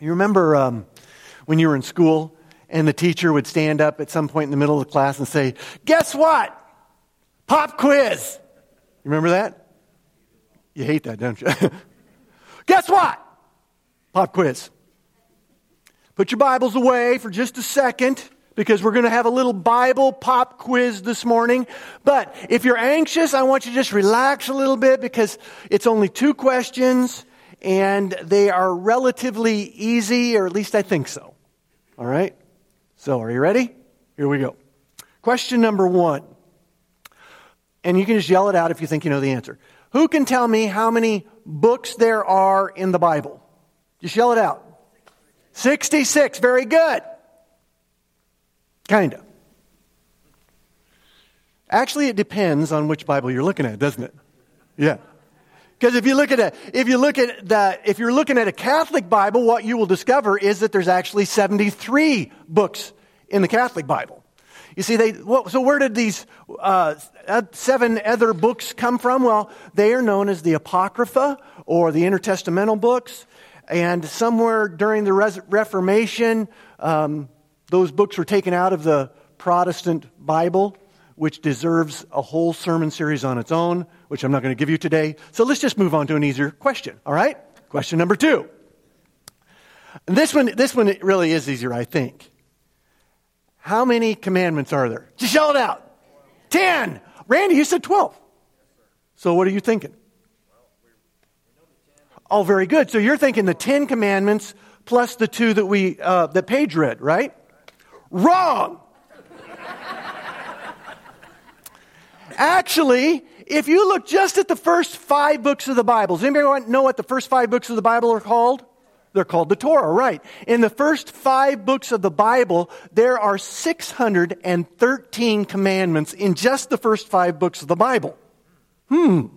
You remember um, when you were in school and the teacher would stand up at some point in the middle of the class and say, Guess what? Pop quiz. You remember that? You hate that, don't you? Guess what? Pop quiz. Put your Bibles away for just a second because we're going to have a little Bible pop quiz this morning. But if you're anxious, I want you to just relax a little bit because it's only two questions and they are relatively easy, or at least I think so. All right? So, are you ready? Here we go. Question number one. And you can just yell it out if you think you know the answer. Who can tell me how many books there are in the Bible? Just yell it out. 66. Very good. Kind of. Actually, it depends on which Bible you're looking at, doesn't it? Yeah. Because if you look at a, if you look at the, if you're looking at a Catholic Bible, what you will discover is that there's actually 73 books in the Catholic Bible. You see, they, so where did these uh, seven other books come from? Well, they are known as the Apocrypha or the intertestamental books. And somewhere during the Reformation, um, those books were taken out of the Protestant Bible which deserves a whole sermon series on its own, which I'm not going to give you today. So let's just move on to an easier question, all right? Question number two. This one, this one really is easier, I think. How many commandments are there? Just yell it out. Ten. Randy, you said 12. So what are you thinking? Oh, very good. So you're thinking the Ten Commandments plus the two that we uh, that Paige read, right? Wrong. Actually, if you look just at the first five books of the Bible, does anybody know what the first five books of the Bible are called? They're called the Torah, right. In the first five books of the Bible, there are 613 commandments in just the first five books of the Bible. Hmm.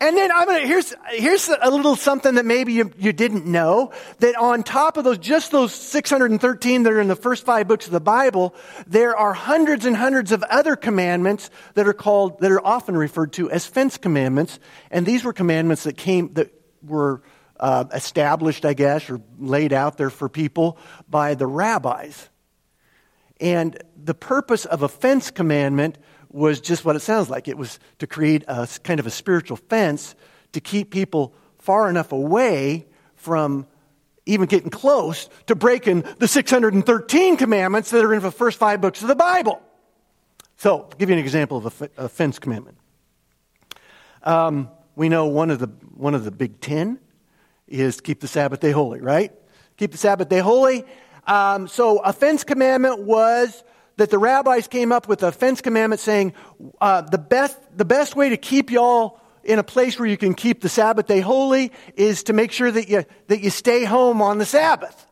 And then I'm gonna, here's, here's a little something that maybe you, you didn't know, that on top of those, just those 613 that are in the first five books of the Bible, there are hundreds and hundreds of other commandments that are called, that are often referred to as fence commandments. And these were commandments that came, that were uh, established, I guess, or laid out there for people by the rabbis. And the purpose of a fence commandment was just what it sounds like. It was to create a kind of a spiritual fence to keep people far enough away from even getting close to breaking the 613 commandments that are in the first five books of the Bible. So, I'll give you an example of a, fence commandment. Um, we know one of the one of the big ten is keep the Sabbath day holy, right? Keep the Sabbath day holy. Um, so, a fence commandment was that the rabbis came up with a fence commandment saying uh, the, best, the best way to keep y'all in a place where you can keep the Sabbath day holy is to make sure that you, that you stay home on the Sabbath.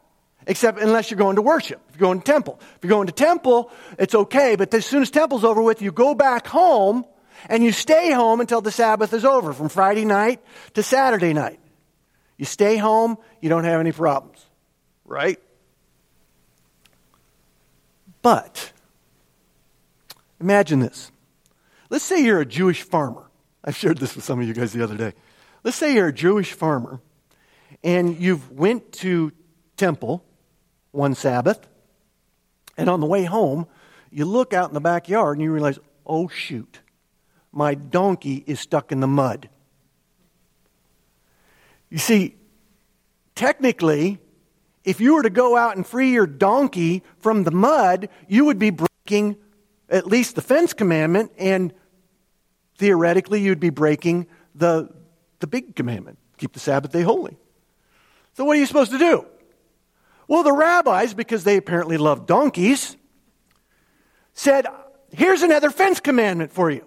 Except unless you're going to worship. If you're going to temple. If you're going to temple, it's okay, but as soon as temple's over with, you go back home and you stay home until the Sabbath is over, from Friday night to Saturday night. You stay home, you don't have any problems. Right? But Imagine this. Let's say you're a Jewish farmer. I've shared this with some of you guys the other day. Let's say you're a Jewish farmer and you've went to temple one Sabbath and on the way home you look out in the backyard and you realize, "Oh shoot. My donkey is stuck in the mud." You see, technically, if you were to go out and free your donkey from the mud, you would be breaking at least the fence commandment, and theoretically, you'd be breaking the, the big commandment keep the Sabbath day holy. So, what are you supposed to do? Well, the rabbis, because they apparently love donkeys, said, Here's another fence commandment for you.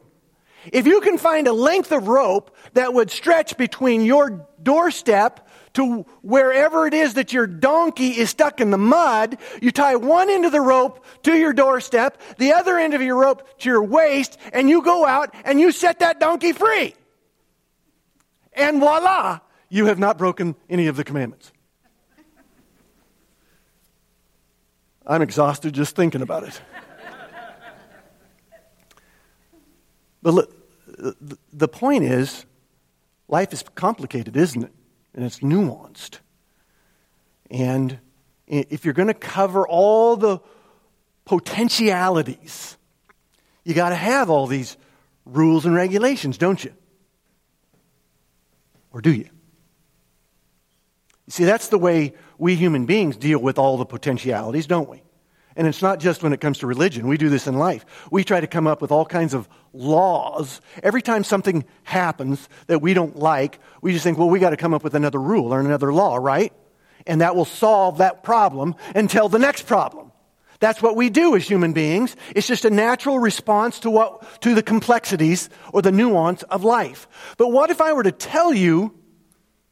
If you can find a length of rope that would stretch between your doorstep to wherever it is that your donkey is stuck in the mud. You tie one end of the rope to your doorstep, the other end of your rope to your waist, and you go out and you set that donkey free. And voila, you have not broken any of the commandments. I'm exhausted just thinking about it. But look, the point is, life is complicated, isn't it? And it's nuanced. And if you're going to cover all the potentialities, you got to have all these rules and regulations, don't you? Or do you? You see, that's the way we human beings deal with all the potentialities, don't we? And it's not just when it comes to religion. We do this in life. We try to come up with all kinds of laws. Every time something happens that we don't like, we just think, well, we got to come up with another rule or another law, right? And that will solve that problem until the next problem. That's what we do as human beings. It's just a natural response to what, to the complexities or the nuance of life. But what if I were to tell you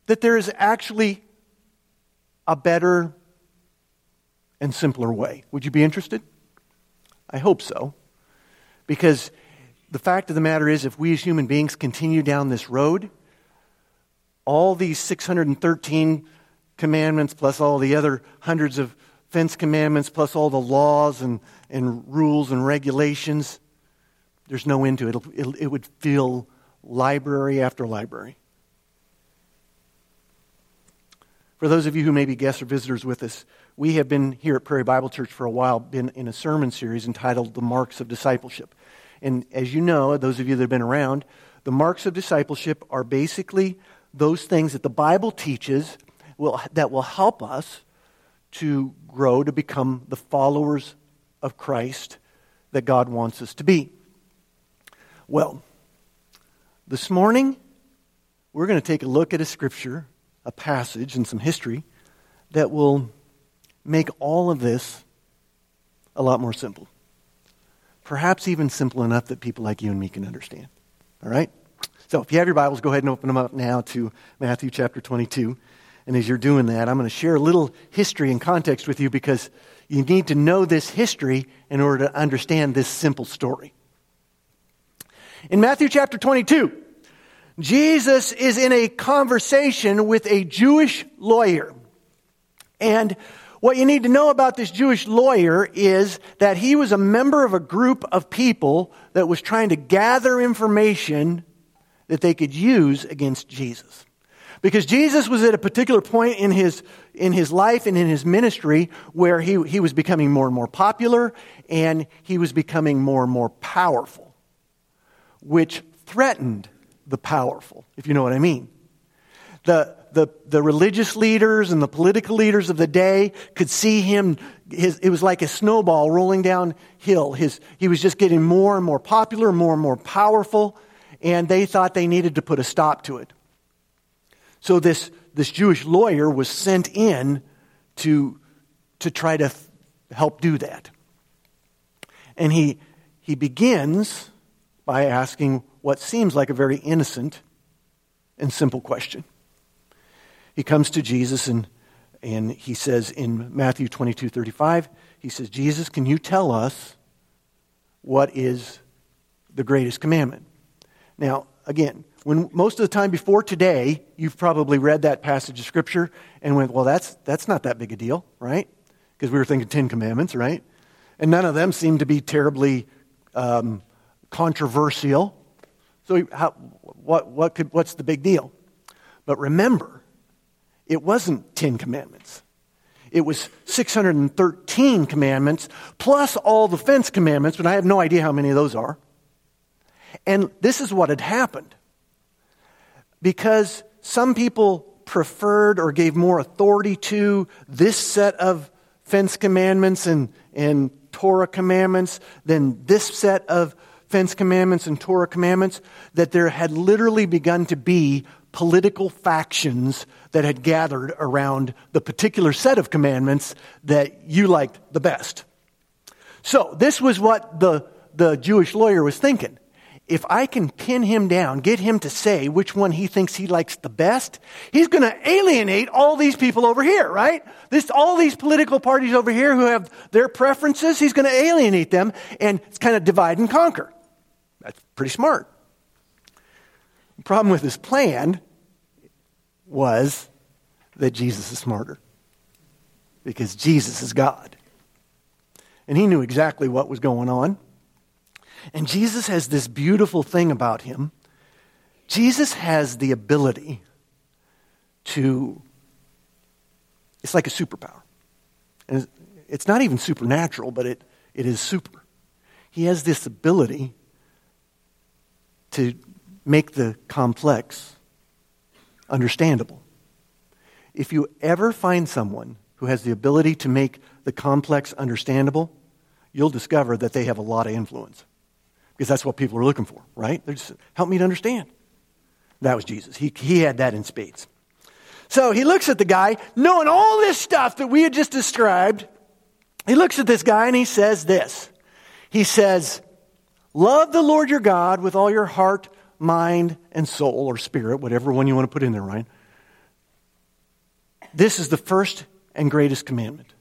that there is actually a better and simpler way? Would you be interested? I hope so. Because the fact of the matter is, if we as human beings continue down this road, all these 613 commandments plus all the other hundreds of fence commandments plus all the laws and, and rules and regulations, there's no end to it. It'll, it would fill library after library. For those of you who may be guests or visitors with us, we have been here at Prairie Bible Church for a while, been in a sermon series entitled The Marks of Discipleship. And as you know, those of you that have been around, the marks of discipleship are basically those things that the Bible teaches will, that will help us to grow to become the followers of Christ that God wants us to be. Well, this morning, we're going to take a look at a scripture, a passage, and some history that will make all of this a lot more simple. Perhaps even simple enough that people like you and me can understand. All right? So if you have your Bibles, go ahead and open them up now to Matthew chapter 22. And as you're doing that, I'm going to share a little history and context with you because you need to know this history in order to understand this simple story. In Matthew chapter 22, Jesus is in a conversation with a Jewish lawyer. And what you need to know about this Jewish lawyer is that he was a member of a group of people that was trying to gather information that they could use against Jesus. Because Jesus was at a particular point in his, in his life and in his ministry where he, he was becoming more and more popular and he was becoming more and more powerful, which threatened the powerful, if you know what I mean. The, the, the religious leaders and the political leaders of the day could see him. His, it was like a snowball rolling downhill. His, he was just getting more and more popular, more and more powerful, and they thought they needed to put a stop to it. So this, this Jewish lawyer was sent in to, to try to help do that. And he, he begins by asking what seems like a very innocent and simple question. He comes to Jesus and, and he says in Matthew 22 35, he says, Jesus, can you tell us what is the greatest commandment? Now, again, when most of the time before today, you've probably read that passage of Scripture and went, well, that's, that's not that big a deal, right? Because we were thinking Ten Commandments, right? And none of them seem to be terribly um, controversial. So, how, what, what could, what's the big deal? But remember, it wasn't Ten Commandments. It was 613 commandments plus all the fence commandments, but I have no idea how many of those are. And this is what had happened because some people preferred or gave more authority to this set of fence commandments and, and Torah commandments than this set of fence commandments and Torah commandments, that there had literally begun to be political factions that had gathered around the particular set of commandments that you liked the best. So, this was what the, the Jewish lawyer was thinking if I can pin him down, get him to say which one he thinks he likes the best, he's going to alienate all these people over here, right? This, all these political parties over here who have their preferences, he's going to alienate them and it's kind of divide and conquer. That's pretty smart. The problem with his plan was that Jesus is smarter because Jesus is God. And he knew exactly what was going on. And Jesus has this beautiful thing about him. Jesus has the ability to, it's like a superpower. And it's not even supernatural, but it, it is super. He has this ability to make the complex understandable. If you ever find someone who has the ability to make the complex understandable, you'll discover that they have a lot of influence. Because that's what people are looking for, right? They're just help me to understand. That was Jesus. He, he had that in spades. So he looks at the guy, knowing all this stuff that we had just described. He looks at this guy and he says this. He says, Love the Lord your God with all your heart, mind, and soul, or spirit, whatever one you want to put in there, Ryan. This is the first and greatest commandment.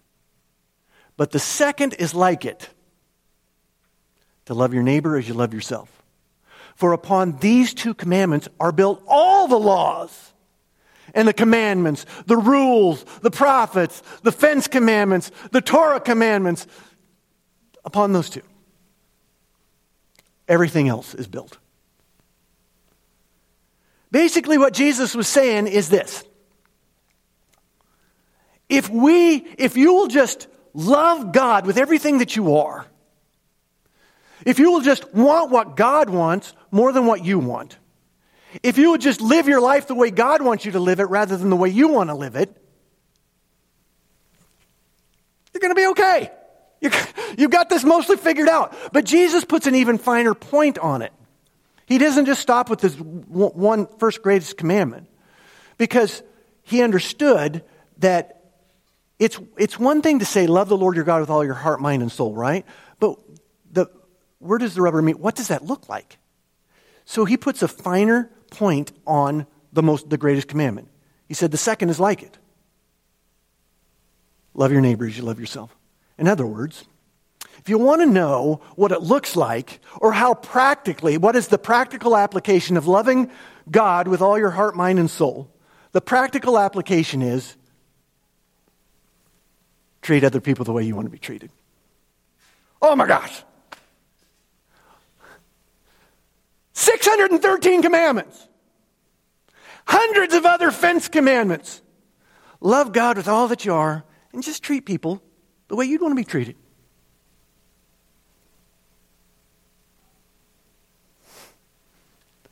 But the second is like it to love your neighbor as you love yourself. For upon these two commandments are built all the laws and the commandments, the rules, the prophets, the fence commandments, the Torah commandments. Upon those two, everything else is built. Basically, what Jesus was saying is this. If we, if you will just love God with everything that you are, if you will just want what God wants more than what you want, if you would just live your life the way God wants you to live it rather than the way you want to live it, you're going to be okay. You've got this mostly figured out. But Jesus puts an even finer point on it. He doesn't just stop with this one first greatest commandment because he understood that it's, it's one thing to say, love the Lord your God with all your heart, mind, and soul, right? But the, where does the rubber meet? What does that look like? So he puts a finer point on the most the greatest commandment. He said the second is like it. Love your neighbor as you love yourself. In other words, if you want to know what it looks like or how practically, what is the practical application of loving God with all your heart, mind, and soul, the practical application is treat other people the way you want to be treated. Oh my gosh. 613 commandments, hundreds of other fence commandments. Love God with all that you are and just treat people the way you'd want to be treated.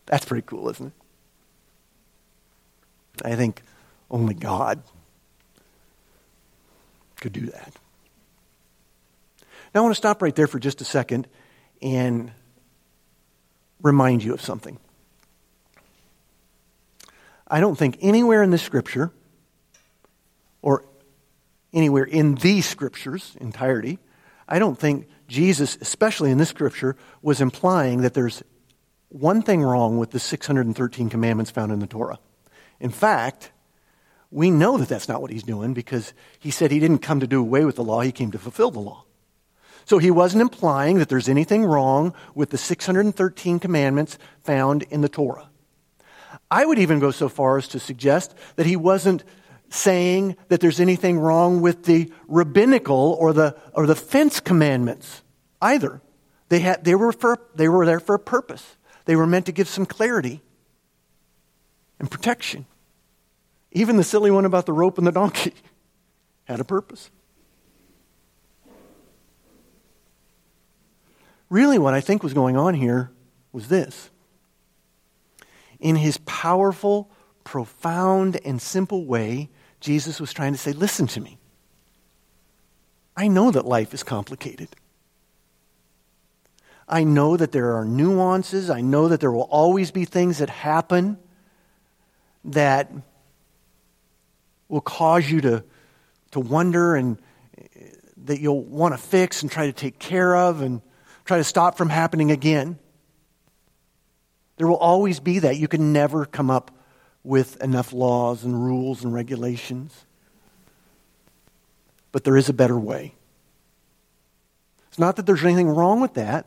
That's pretty cool, isn't it? I think only God could do that. Now, I want to stop right there for just a second and remind you of something. I don't think anywhere in the scripture, or anywhere in these scriptures entirety, I don't think Jesus, especially in this scripture, was implying that there's one thing wrong with the 613 commandments found in the Torah. In fact, we know that that's not what he's doing because he said he didn't come to do away with the law, he came to fulfill the law. So he wasn't implying that there's anything wrong with the 613 commandments found in the Torah. I would even go so far as to suggest that he wasn't saying that there's anything wrong with the rabbinical or the, or the fence commandments either. They, had, they, were for, they were there for a purpose. They were meant to give some clarity and protection. Even the silly one about the rope and the donkey had a purpose. Really, what I think was going on here was this. In his powerful, profound, and simple way, Jesus was trying to say, Listen to me. I know that life is complicated. I know that there are nuances. I know that there will always be things that happen that will cause you to, to wonder and eh, that you'll want to fix and try to take care of. And try to stop from happening again. There will always be that. You can never come up with enough laws and rules and regulations. But there is a better way. It's not that there's anything wrong with that,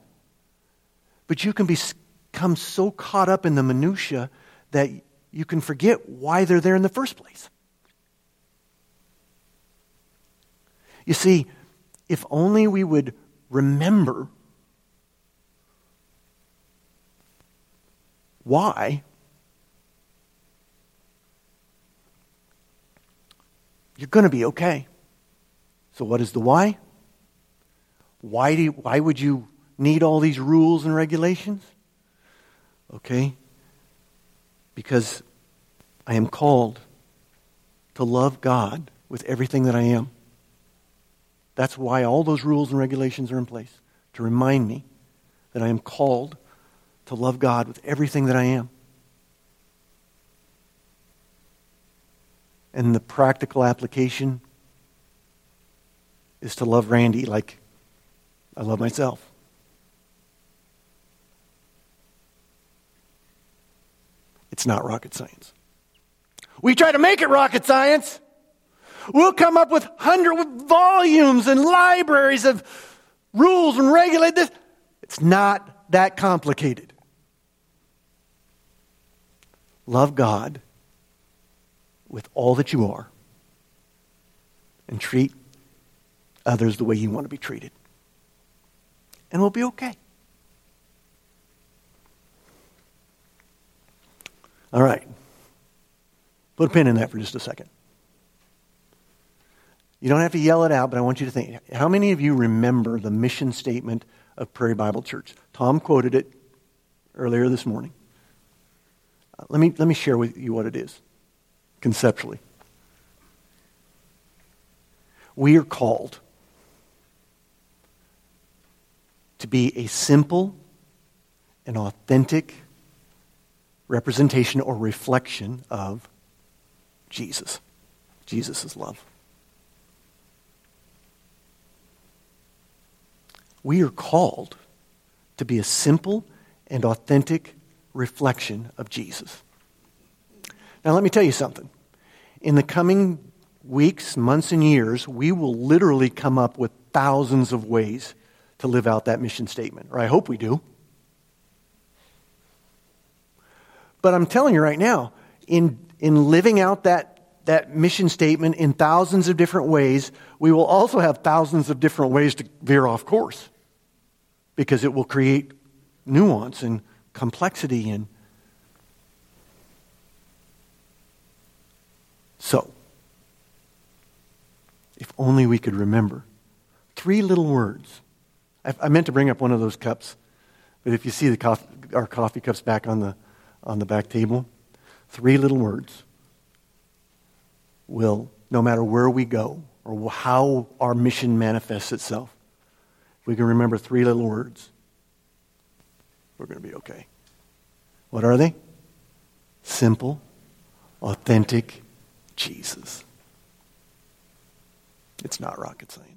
but you can become so caught up in the minutiae that you can forget why they're there in the first place. You see, if only we would remember Why? you're going to be okay. So, what is the why? Why, do you, why would you need all these rules and regulations? Okay? Because I am called to love God with everything that I am. That's why all those rules and regulations are in place, to remind me that I am called to love God with everything that I am. And the practical application is to love Randy like I love myself. It's not rocket science. We try to make it rocket science. We'll come up with hundred volumes and libraries of rules and regulate this. It's not that complicated. Love God with all that you are and treat others the way you want to be treated. And we'll be okay. All right. Put a pin in that for just a second. You don't have to yell it out, but I want you to think. How many of you remember the mission statement of Prairie Bible Church? Tom quoted it earlier this morning. Uh, let, me, let me share with you what it is conceptually. We are called to be a simple and authentic representation or reflection of Jesus. Jesus' love. We are called to be a simple and authentic reflection of Jesus. Now, let me tell you something. In the coming weeks, months, and years, we will literally come up with thousands of ways to live out that mission statement, or I hope we do. But I'm telling you right now, in, in living out that, that mission statement in thousands of different ways, we will also have thousands of different ways to veer off course because it will create nuance and complexity and so if only we could remember three little words. I, I meant to bring up one of those cups but if you see the coffee, our coffee cups back on the on the back table three little words will no matter where we go or how our mission manifests itself we can remember three little words we're going to be okay. What are they? Simple, authentic Jesus. It's not rocket science.